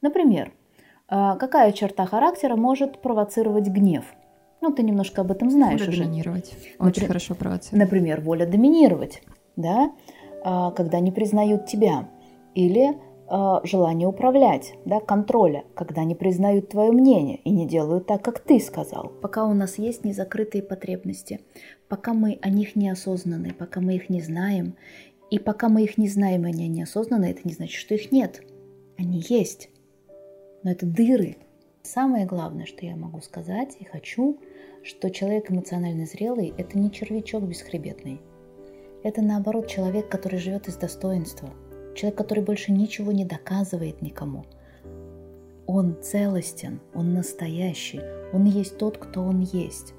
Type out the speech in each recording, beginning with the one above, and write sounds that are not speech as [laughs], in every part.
Например, а, какая черта характера может провоцировать гнев? Ну, ты немножко об этом знаешь воля уже. доминировать. Очень Напри- хорошо провоцировать. Например, воля доминировать, да, А, когда не признают тебя. Или а, желание управлять, да, контроля, когда не признают твое мнение и не делают так, как ты сказал. Пока у нас есть незакрытые потребности, пока мы о них не осознаны, пока мы их не знаем, и пока мы их не знаем, и они неосознанны, это не значит, что их нет. Они есть. Но это дыры. Самое главное, что я могу сказать и хочу, что человек эмоционально зрелый – это не червячок бесхребетный. Это наоборот человек, который живет из достоинства. Человек, который больше ничего не доказывает никому. Он целостен, он настоящий, он есть тот, кто он есть.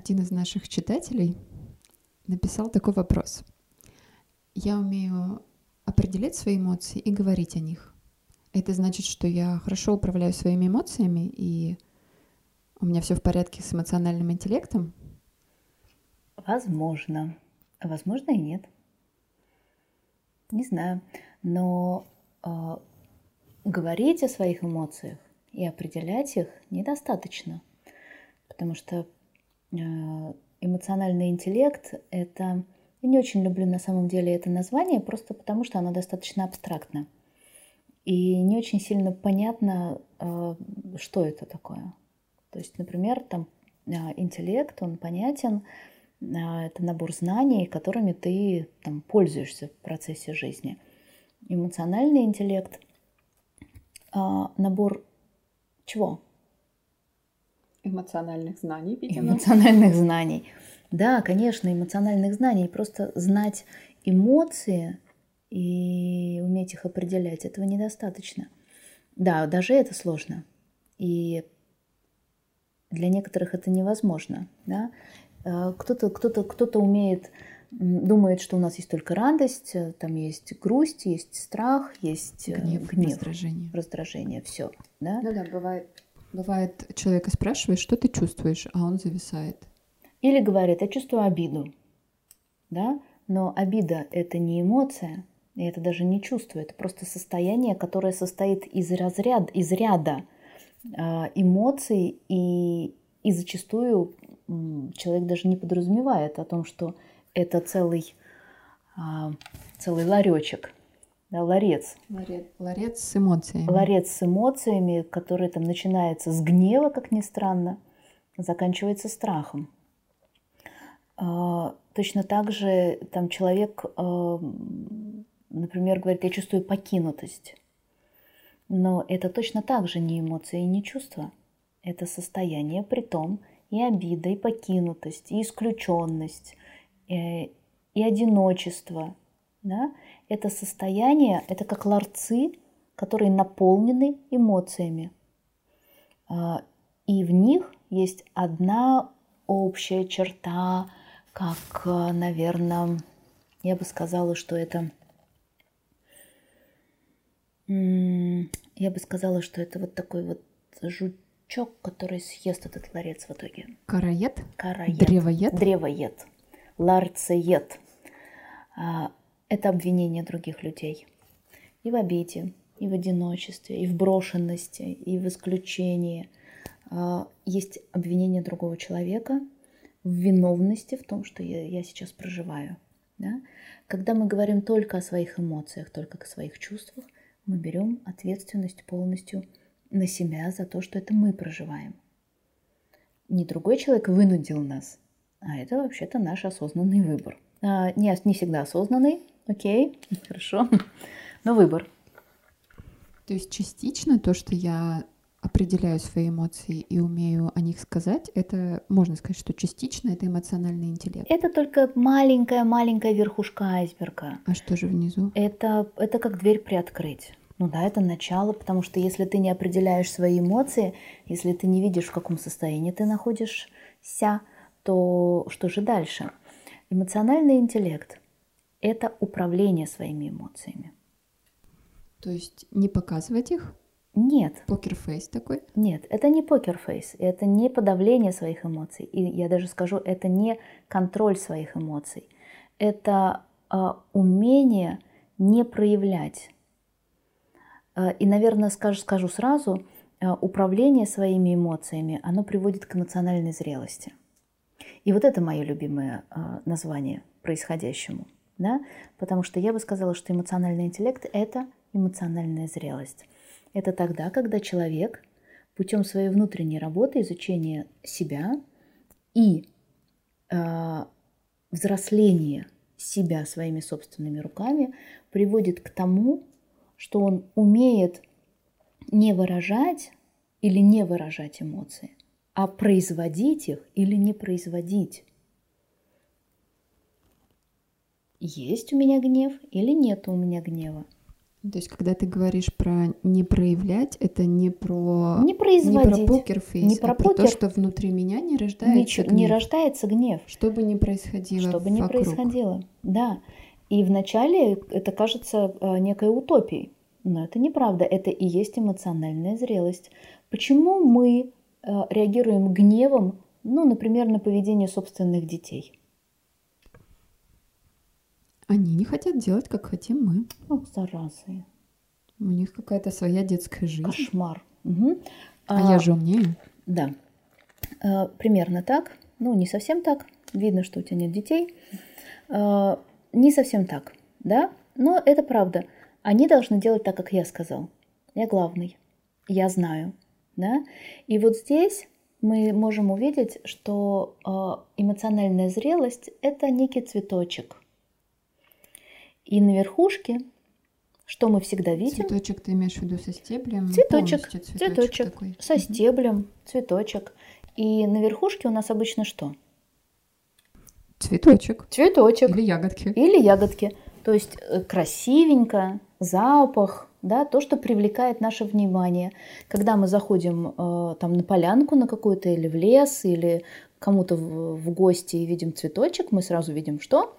Один из наших читателей написал такой вопрос. Я умею определять свои эмоции и говорить о них. Это значит, что я хорошо управляю своими эмоциями и у меня все в порядке с эмоциональным интеллектом? Возможно. Возможно и нет. Не знаю. Но э, говорить о своих эмоциях и определять их недостаточно. Потому что эмоциональный интеллект это... Я не очень люблю на самом деле это название, просто потому что оно достаточно абстрактно. И не очень сильно понятно, э, что это такое. То есть, например, там э, интеллект, он понятен, э, это набор знаний, которыми ты там, пользуешься в процессе жизни. Эмоциональный интеллект – набор чего? Эмоциональных знаний, видимо. Эмоциональных знаний. Да, конечно, эмоциональных знаний. Просто знать эмоции и уметь их определять, этого недостаточно. Да, даже это сложно. И для некоторых это невозможно. Да? Кто-то, кто-то, кто-то умеет, думает, что у нас есть только радость, там есть грусть, есть страх, есть гнев, гнев раздражение. раздражение, все. Да? Ну да, бывает. Бывает, человека спрашиваешь, что ты чувствуешь, а он зависает. Или говорит, я чувствую обиду. Да? Но обида – это не эмоция, и это даже не чувство, это просто состояние, которое состоит из, разряд, из ряда э, эмоций, и, и зачастую человек даже не подразумевает о том, что это целый, э, целый ларечек, ларец. ларец. Ларец с эмоциями. Ларец с эмоциями, который там начинается с гнева, как ни странно, заканчивается страхом. Э, точно так же там человек э, например, говорит, я чувствую покинутость. Но это точно так же не эмоции и не чувства. Это состояние, при том и обида, и покинутость, и исключенность, и, и одиночество. Да? Это состояние, это как ларцы, которые наполнены эмоциями. И в них есть одна общая черта, как, наверное, я бы сказала, что это я бы сказала, что это вот такой вот жучок, который съест этот ларец в итоге. Караед? Караед. Древоед? Древоед. Ларцеед. Это обвинение других людей. И в обиде, и в одиночестве, и в брошенности, и в исключении. Есть обвинение другого человека в виновности в том, что я, я сейчас проживаю. Да? Когда мы говорим только о своих эмоциях, только о своих чувствах, мы берем ответственность полностью на себя за то, что это мы проживаем. Не другой человек вынудил нас, а это вообще-то наш осознанный выбор. А, не, не всегда осознанный, окей, хорошо, [laughs] но выбор. То есть частично то, что я определяю свои эмоции и умею о них сказать, это можно сказать, что частично это эмоциональный интеллект. Это только маленькая-маленькая верхушка айсберга. А что же внизу? Это, это как дверь приоткрыть. Ну да, это начало, потому что если ты не определяешь свои эмоции, если ты не видишь, в каком состоянии ты находишься, то что же дальше? Эмоциональный интеллект – это управление своими эмоциями. То есть не показывать их? Нет. Poker face такой? Нет, это не poker face, это не подавление своих эмоций. И я даже скажу, это не контроль своих эмоций. Это э, умение не проявлять. Э, и, наверное, скажу, скажу сразу, э, управление своими эмоциями, оно приводит к эмоциональной зрелости. И вот это мое любимое э, название происходящему. Да? Потому что я бы сказала, что эмоциональный интеллект – это эмоциональная зрелость. Это тогда, когда человек путем своей внутренней работы, изучения себя и э, взросления себя своими собственными руками приводит к тому, что он умеет не выражать или не выражать эмоции, а производить их или не производить. Есть у меня гнев или нет у меня гнева. То есть, когда ты говоришь про не проявлять, это не про не производить, не про покерфейс, не про, а покер... про то, что внутри меня не рождается Ничего, гнев. Не рождается гнев. Что бы ни происходило Что бы ни происходило, да. И вначале это кажется э, некой утопией, но это неправда. Это и есть эмоциональная зрелость. Почему мы э, реагируем гневом, ну, например, на поведение собственных детей? Они не хотят делать, как хотим мы. Ох, заразы. У них какая-то своя детская жизнь. Кошмар. Угу. А, а я же умнее. Да. А, примерно так. Ну, не совсем так. Видно, что у тебя нет детей. А, не совсем так, да? Но это правда. Они должны делать так, как я сказал. Я главный. Я знаю, да? И вот здесь мы можем увидеть, что эмоциональная зрелость – это некий цветочек – и на верхушке, что мы всегда видим... Цветочек ты имеешь в виду со стеблем? Цветочек, цветочек, цветочек такой. со стеблем, цветочек. И на верхушке у нас обычно что? Цветочек. Цветочек. Или ягодки. Или ягодки. То есть э, красивенько, запах, да, то, что привлекает наше внимание. Когда мы заходим э, там на полянку на какую-то или в лес, или кому-то в, в гости и видим цветочек, мы сразу видим что?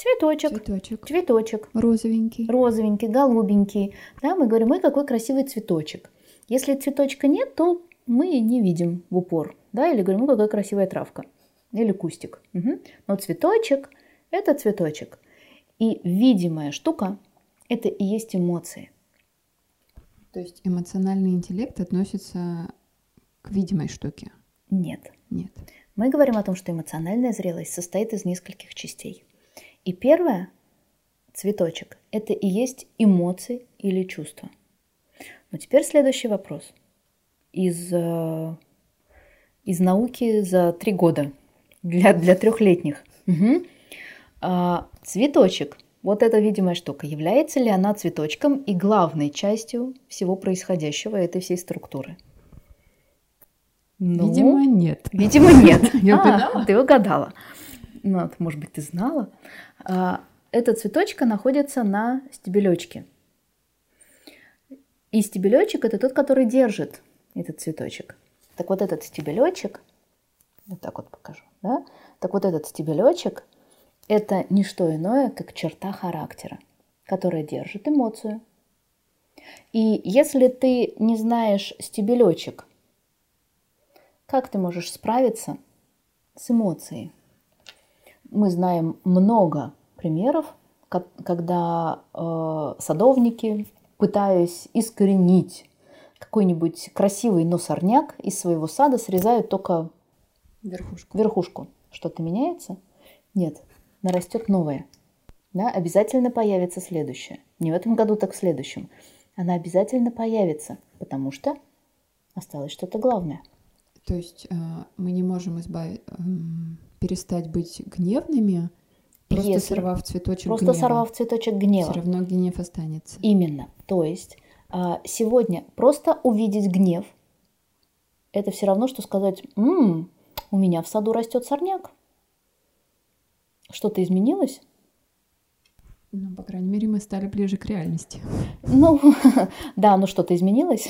Цветочек. Цветочек. Цветочек. Розовенький. Розовенький, голубенький. Да, мы говорим, ой, какой красивый цветочек. Если цветочка нет, то мы не видим в упор. Да, или говорим, ой, какая красивая травка. Или кустик. Угу. Но цветочек – это цветочек. И видимая штука – это и есть эмоции. То есть эмоциональный интеллект относится к видимой штуке? Нет. Нет. Мы говорим о том, что эмоциональная зрелость состоит из нескольких частей. И первое, цветочек, это и есть эмоции или чувства. Но теперь следующий вопрос. Из, э, из науки за три года для, для трехлетних. Угу. А, цветочек, вот эта видимая штука, является ли она цветочком и главной частью всего происходящего этой всей структуры? Ну, видимо, нет. Видимо, нет. [laughs] Я а, угадала? Ты угадала. Ну, может быть, ты знала. А, эта цветочка находится на стебелечке. И стебелечек это тот, который держит этот цветочек. Так вот этот стебелечек, вот так вот покажу, да? Так вот этот стебелечек это не что иное, как черта характера, которая держит эмоцию. И если ты не знаешь стебелечек, как ты можешь справиться с эмоцией? Мы знаем много примеров, когда э, садовники, пытаясь искоренить какой-нибудь красивый носорняк из своего сада, срезают только верхушку. верхушку. Что-то меняется? Нет, нарастет новое. Да, обязательно появится следующее. Не в этом году, так в следующем. Она обязательно появится, потому что осталось что-то главное. То есть э, мы не можем избавить, эм, перестать быть гневными, просто Если, сорвав цветочек просто гнева. сорвав цветочек гнева. Все равно гнев останется. Именно. То есть а, сегодня просто увидеть гнев, это все равно, что сказать, «М-м, у меня в саду растет сорняк. Что-то изменилось? Ну, по крайней мере, мы стали ближе к реальности. Ну, [laughs] да, но что-то изменилось.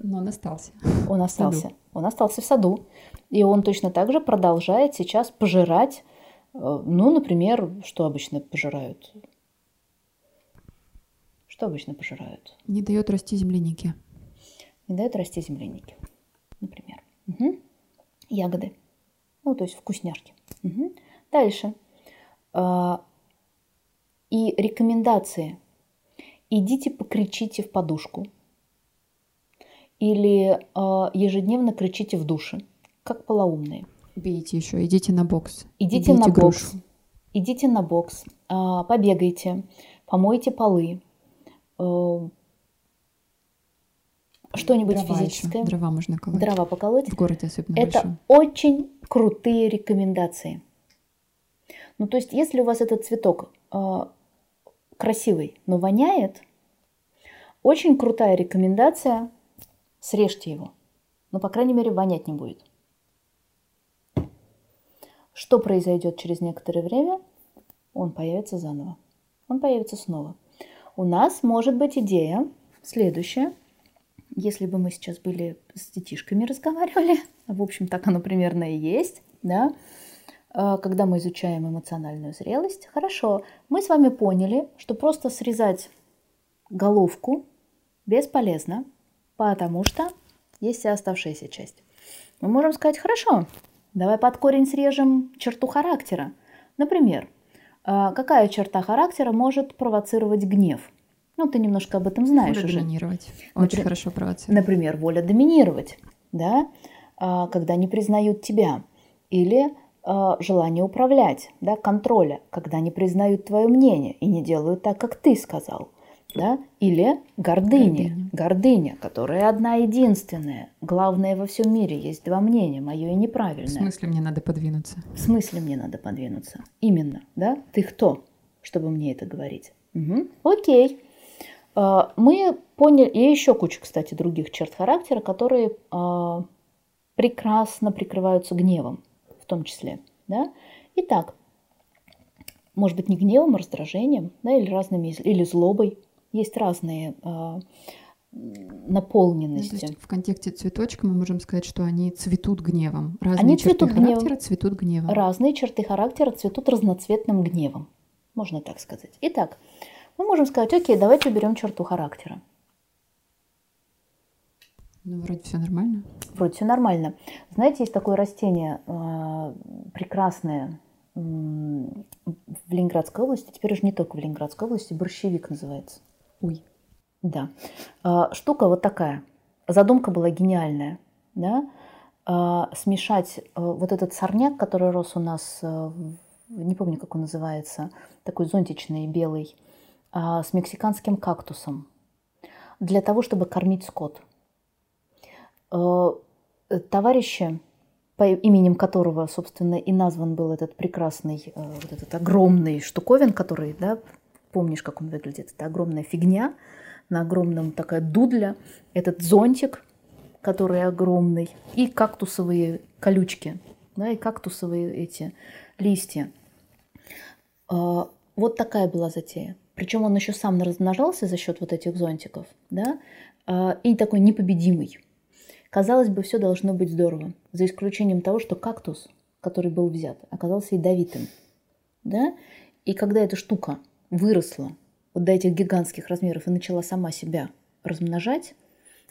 Но он остался. Он остался. Он остался в саду. И он точно так же продолжает сейчас пожирать, э, ну, например, что обычно пожирают? Что обычно пожирают? Не дает расти земляники. не дает расти земляники, например. Угу. Ягоды. Ну, то есть вкусняшки. Угу. Дальше. А, и рекомендации. Идите покричите в подушку. Или э, ежедневно кричите в душе, как полоумные. Бейте еще, идите на бокс. Идите на бокс. Идите на бокс, э, побегайте, помойте полы, э, что-нибудь дрова физическое. Еще. Дрова можно колоть. Дрова поколоть. В городе особенно Это большом. очень крутые рекомендации. Ну, то есть, если у вас этот цветок э, красивый, но воняет, очень крутая рекомендация – срежьте его. Ну, по крайней мере, вонять не будет. Что произойдет через некоторое время? Он появится заново. Он появится снова. У нас может быть идея следующая. Если бы мы сейчас были с детишками разговаривали, [laughs] в общем, так оно примерно и есть, да, а, когда мы изучаем эмоциональную зрелость. Хорошо, мы с вами поняли, что просто срезать головку бесполезно, потому что есть вся оставшаяся часть. Мы можем сказать, хорошо, давай под корень срежем черту характера. Например, а, какая черта характера может провоцировать гнев? Ну, ты немножко об этом знаешь воля уже. доминировать. Очень Например- хорошо провоцировать. Например, воля доминировать, да, а, когда не признают тебя. Или а, желание управлять, да, контроля, когда не признают твое мнение и не делают так, как ты сказал. Да? Или гордыня, Гордыня. гордыня, которая одна единственная. Главное во всем мире есть два мнения, мое и В неправильное. смысле мне надо подвинуться? В смысле мне надо подвинуться? Именно, да? Ты кто, чтобы мне это говорить? Мгм. Окей. А, Мы поняли, и еще куча, кстати, других черт характера, которые а, прекрасно прикрываются гневом, в том числе, да? Итак, может быть, не гневом, а раздражением, да, или разными, или злобой. Есть разные а, Ну, наполненности. есть в контексте цветочка мы можем сказать, что они цветут гневом. Разные Они черты цветут гневом. характера цветут гневом. Разные черты характера цветут разноцветным гневом. Можно так сказать. Итак, мы можем сказать, окей, давайте уберем черту характера. Ну, вроде все нормально. Вроде все нормально. Знаете, есть такое растение э, прекрасное м, в Ленинградской области, теперь уже не только в Ленинградской области, борщевик называется. Ой. Да. А, Штука вот такая. Задумка была гениальная. Да? А, Смешать а, вот этот сорняк, который рос у нас, не помню, как он называется, такой зонтичный, белый, с мексиканским кактусом для того, чтобы кормить скот. Товарищи, по именем которого, собственно, и назван был этот прекрасный, вот этот огромный штуковин, который, да, помнишь, как он выглядит, это огромная фигня, на огромном такая дудля, этот зонтик, который огромный, и кактусовые колючки, да, и кактусовые эти листья. А, Вот такая была затея. Причем он еще сам размножался за счет вот этих зонтиков, да, а, и такой непобедимый. Казалось бы, все должно быть здорово, за исключением того, что кактус, который был взят, оказался ядовитым, да, и когда эта штука выросла вот до этих гигантских размеров и начала сама себя размножать,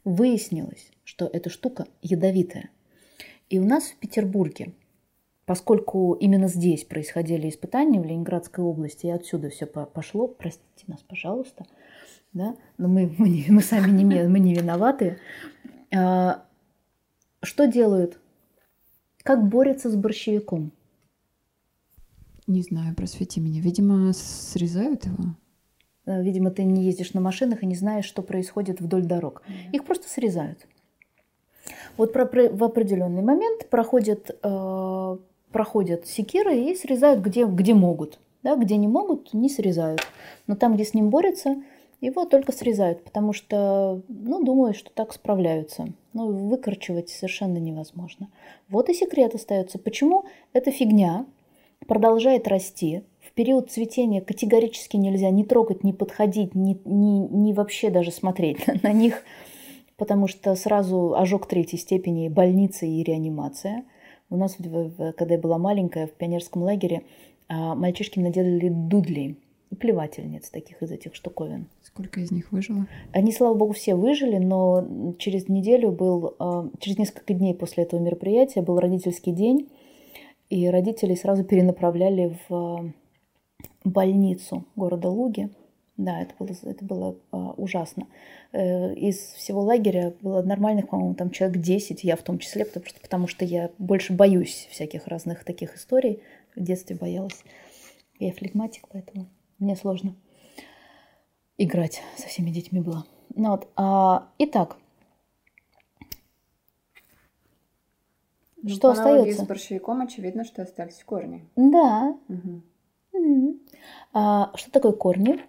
выяснилось, что эта штука ядовитая. И у нас в Петербурге, поскольку именно здесь происходили испытания в Ленинградской области, и отсюда все пошло, простите нас, пожалуйста, да, но мы, мы, не- мы сами не, мы не виноваты. А, Что делают? Как борются с борщевиком? Не знаю, просвети меня. Видимо, срезают его. Э, Видимо, ты не ездишь на машинах и не знаешь, что происходит вдоль дорог. Их просто срезают. Вот про- про- в определенный момент проходят, э, проходят секиры и срезают, где, где могут. Да, где не могут, не срезают. Но там, где с ним борются, его только срезают, потому что, ну, думают, что так справляются. Ну, выкорчевать совершенно невозможно. Вот и секрет остается. Почему эта фигня продолжает расти? В период цветения категорически нельзя ни трогать, ни подходить, ни, ни, ни вообще даже смотреть [laughs] на них, потому что сразу ожог третьей степени, больница и реанимация. У нас, когда я была маленькая, в пионерском лагере, а, мальчишки наделали дудли. и плевательниц таких из этих штуковин. Сколько из них выжило? Они, слава богу, все выжили, но через неделю был, а, через несколько дней после этого мероприятия был родительский день, и родителей сразу перенаправляли в а, больницу города Луги. Да, это было, это было а, ужасно. Э, из всего лагеря было нормальных, по-моему, там человек 10, я в том числе, потому что, потому что я больше боюсь всяких разных таких историй. В детстве боялась. Я флегматик, поэтому мне сложно играть со всеми детьми было. Ну, вот. а, итак, Ну, что по остается? с борщевиком очевидно, что остались корни. Да. Мгм. А, что такое корни?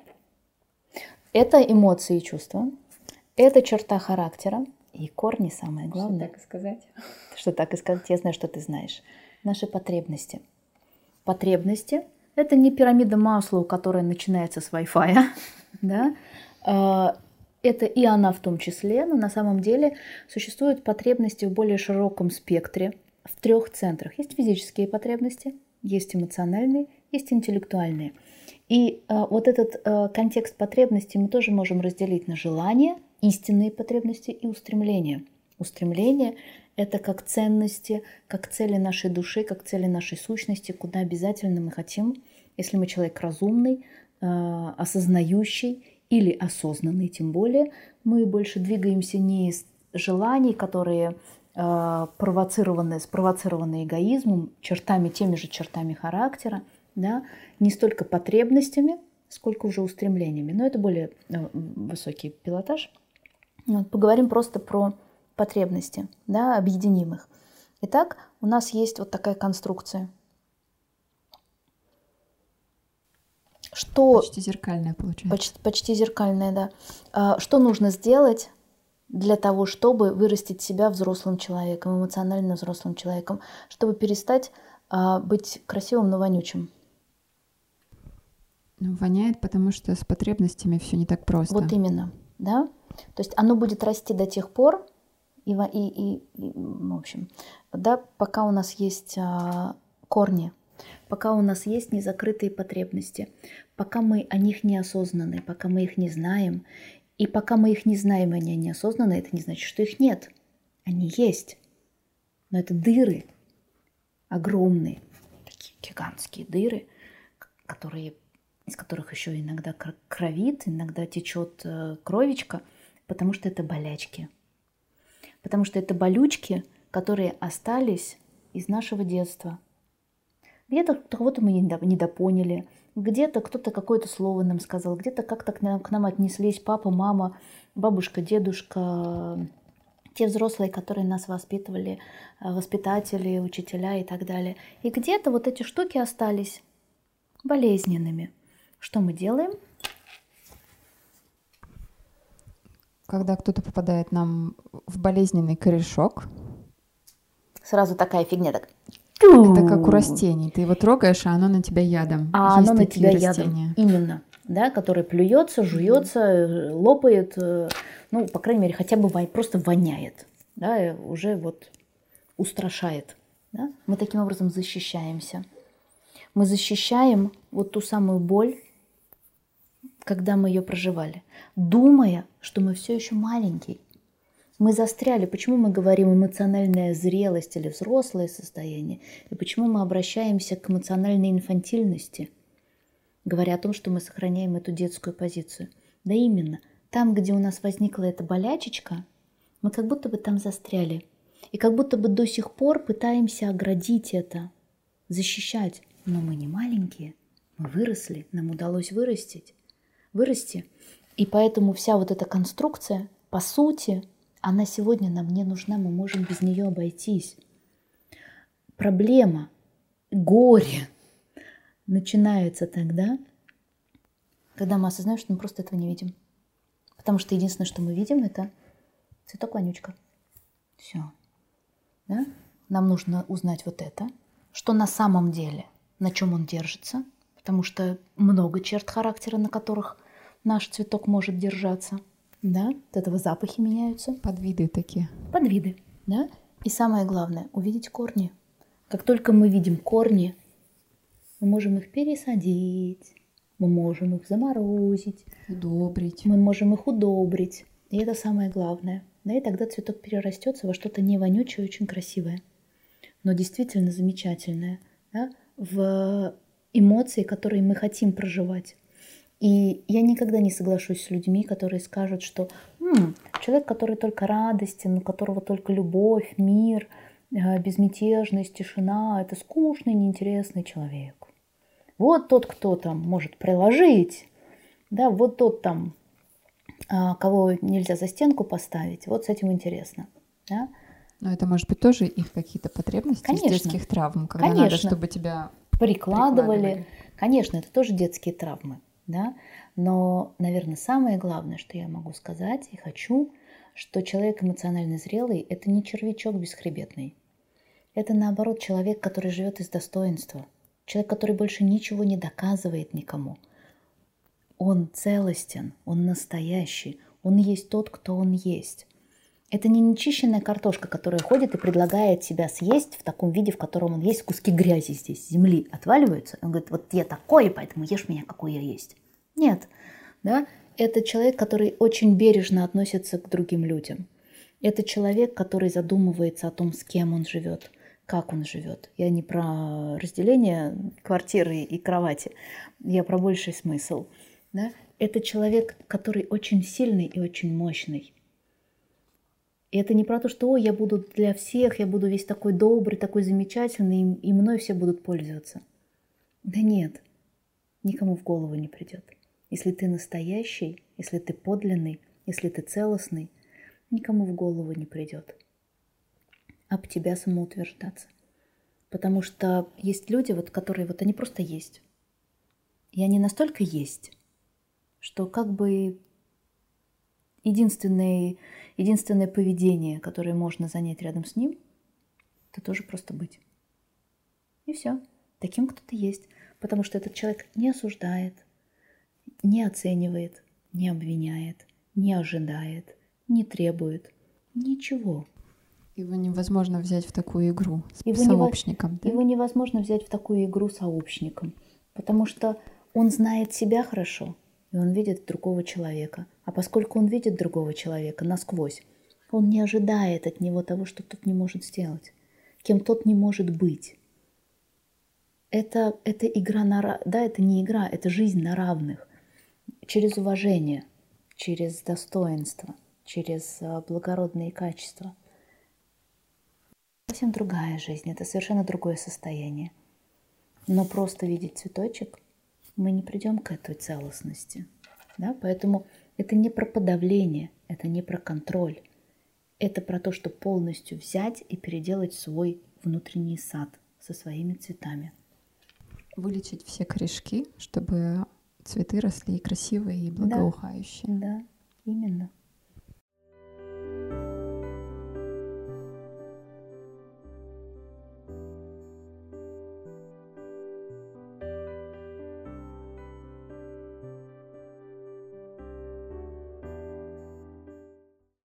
Это эмоции и чувства. Это черта характера. И корни самое Что главное. так и сказать. Что так и сказать, я знаю, что ты знаешь. Наши потребности. Потребности – это не пирамида Маслоу, которая начинается с Wi-Fi. [laughs] Да? А, Это и она в том числе, но на самом деле существуют потребности в более широком спектре, в трех центрах. Есть физические потребности, есть эмоциональные, есть интеллектуальные. И а, вот этот а, контекст потребностей мы тоже можем разделить на желания, истинные потребности и устремления. Устремления – это как ценности, как цели нашей души, как цели нашей сущности, куда обязательно мы хотим, если мы человек разумный, а, осознающий или осознанный тем более, мы больше двигаемся не из желаний, которые а, провоцированы, спровоцированы эгоизмом, чертами, теми же чертами характера, да, не столько потребностями, сколько уже устремлениями. Но это более э, высокий пилотаж. Вот, поговорим просто про потребности, да, объединим их. Итак, у нас есть вот такая конструкция. Что Почти зеркальная получается. почти, почти зеркальная, да. А, Что нужно сделать для того, чтобы вырастить себя взрослым человеком, эмоционально взрослым человеком, чтобы перестать а, быть красивым, но вонючим? Ну, воняет, потому что с потребностями все не так просто. Вот именно, да. То есть оно будет расти до тех пор, и, и, и- и, в общем, да, пока у нас есть а, корни, пока у нас есть незакрытые потребности, пока мы о них не осознаны, пока мы их не знаем, и пока мы их не знаем, и они неосознанны, это не значит, что их нет. Они есть. Но это дыры огромные, такие гигантские дыры, которые, из которых еще иногда кр- кровит, иногда течет э, кровичка, потому что это болячки. Потому что это болючки, которые остались из нашего детства. Где-то кого-то мы недо- недопоняли, где-то кто-то какое-то слово нам сказал, где-то как-то к нам, к нам отнеслись папа, мама, бабушка, дедушка, те взрослые, которые нас воспитывали, э, воспитатели, учителя и так далее. И где-то вот эти штуки остались болезненными. Что мы делаем? Когда кто-то попадает нам в болезненный корешок, Сразу такая фигня, так. Это как у растений. Ты его трогаешь, а оно на тебя ядом. А Есть оно на тебя растения. ядом. Именно. Да, который плюется, жуется, лопает, э, ну, по крайней мере, хотя бы просто воняет, да, уже вот устрашает. Да? Мы таким образом защищаемся. Мы защищаем вот ту самую боль, когда мы ее проживали, думая, что мы все еще маленький. Мы застряли. Почему мы говорим эмоциональная зрелость или взрослое состояние? И почему мы обращаемся к эмоциональной инфантильности, говоря о том, что мы сохраняем эту детскую позицию? Да именно. Там, где у нас возникла эта болячечка, мы как будто бы там застряли. И как будто бы до сих пор пытаемся оградить это, защищать. Но мы не маленькие, мы выросли, нам удалось вырастить, вырасти. И поэтому вся вот эта конструкция, по сути, она сегодня нам не нужна, мы можем без нее обойтись. Проблема, горе начинается тогда, когда мы осознаем, что мы просто этого не видим. Потому что единственное, что мы видим, это цветок вонючка. Все. Да? Нам нужно узнать вот это, что на самом деле, на чем он держится, потому что много черт характера, на которых наш цветок может держаться. Да? От этого запахи меняются Подвиды такие. подвиды, да? И самое главное, увидеть корни. Как только мы видим корни, мы можем их пересадить, Мы можем их заморозить, Удобрить. мы можем их удобрить. И это самое главное. Да, и тогда цветок перерастется во что-то не вонючее, очень красивое, но действительно замечательное, да, в эмоции, которые мы хотим проживать. И я никогда не соглашусь с людьми, которые скажут, что «М, человек, который только радостен, у которого только любовь, мир, э, безмятежность, тишина, это скучный, неинтересный человек. Вот тот, кто там может приложить, да, вот тот там, а, кого нельзя за стенку поставить, вот с этим интересно. Да? Но это может быть тоже их какие-то потребности Конечно. из детских травм, когда надо, Конечно. чтобы тебя Прикладывали. прикладывали. Конечно, это тоже детские травмы, да. Но, наверное, самое главное, что я могу сказать и хочу, что человек эмоционально зрелый – это не червячок бесхребетный. Это, наоборот, человек, который живет из достоинства. Человек, который больше ничего не доказывает никому. Он целостен, он настоящий, он есть тот, кто он есть. Это не нечищенная картошка, которая ходит и предлагает себя съесть в таком виде, в котором он есть, куски грязи здесь, земли отваливаются. Он говорит, вот я такой, поэтому ешь меня, какой я есть. Нет, да, это человек, который очень бережно относится к другим людям. Это человек, который задумывается о том, с кем он живет, как он живет. Я не про разделение квартиры и кровати, я про больший смысл. Да? Это человек, который очень сильный и очень мощный. И это не про то, что «Ой, я буду для всех, я буду весь такой добрый, такой замечательный, и мной все будут пользоваться. Да нет, никому в голову не придет. Если ты настоящий, если ты подлинный, если ты целостный, никому в голову не придет об тебя самоутверждаться. Потому что есть люди, вот, которые вот они просто есть. И они настолько есть, что как бы единственное, единственное поведение, которое можно занять рядом с ним, это тоже просто быть. И все. Таким кто ты есть. Потому что этот человек не осуждает, не оценивает, не обвиняет, не ожидает, не требует. Ничего. Его невозможно взять в такую игру с Его сообщником. да? Его невозможно взять в такую игру сообщником, потому что он знает себя хорошо, и он видит другого человека. А поскольку он видит другого человека насквозь, он не ожидает от него того, что тот не может сделать, кем тот не может быть. Это, это игра на да, это не игра, это жизнь на равных. Через уважение, через достоинство, через а, благородные качества – совсем другая жизнь, это совершенно другое состояние. Но просто видеть цветочек, мы не придем к этой целостности. Да? Поэтому это не про подавление, это не про контроль. Это про то, что полностью взять и переделать свой внутренний сад со своими цветами. Вылечить все корешки, чтобы цветы росли красивые и благоухающие. Да, именно.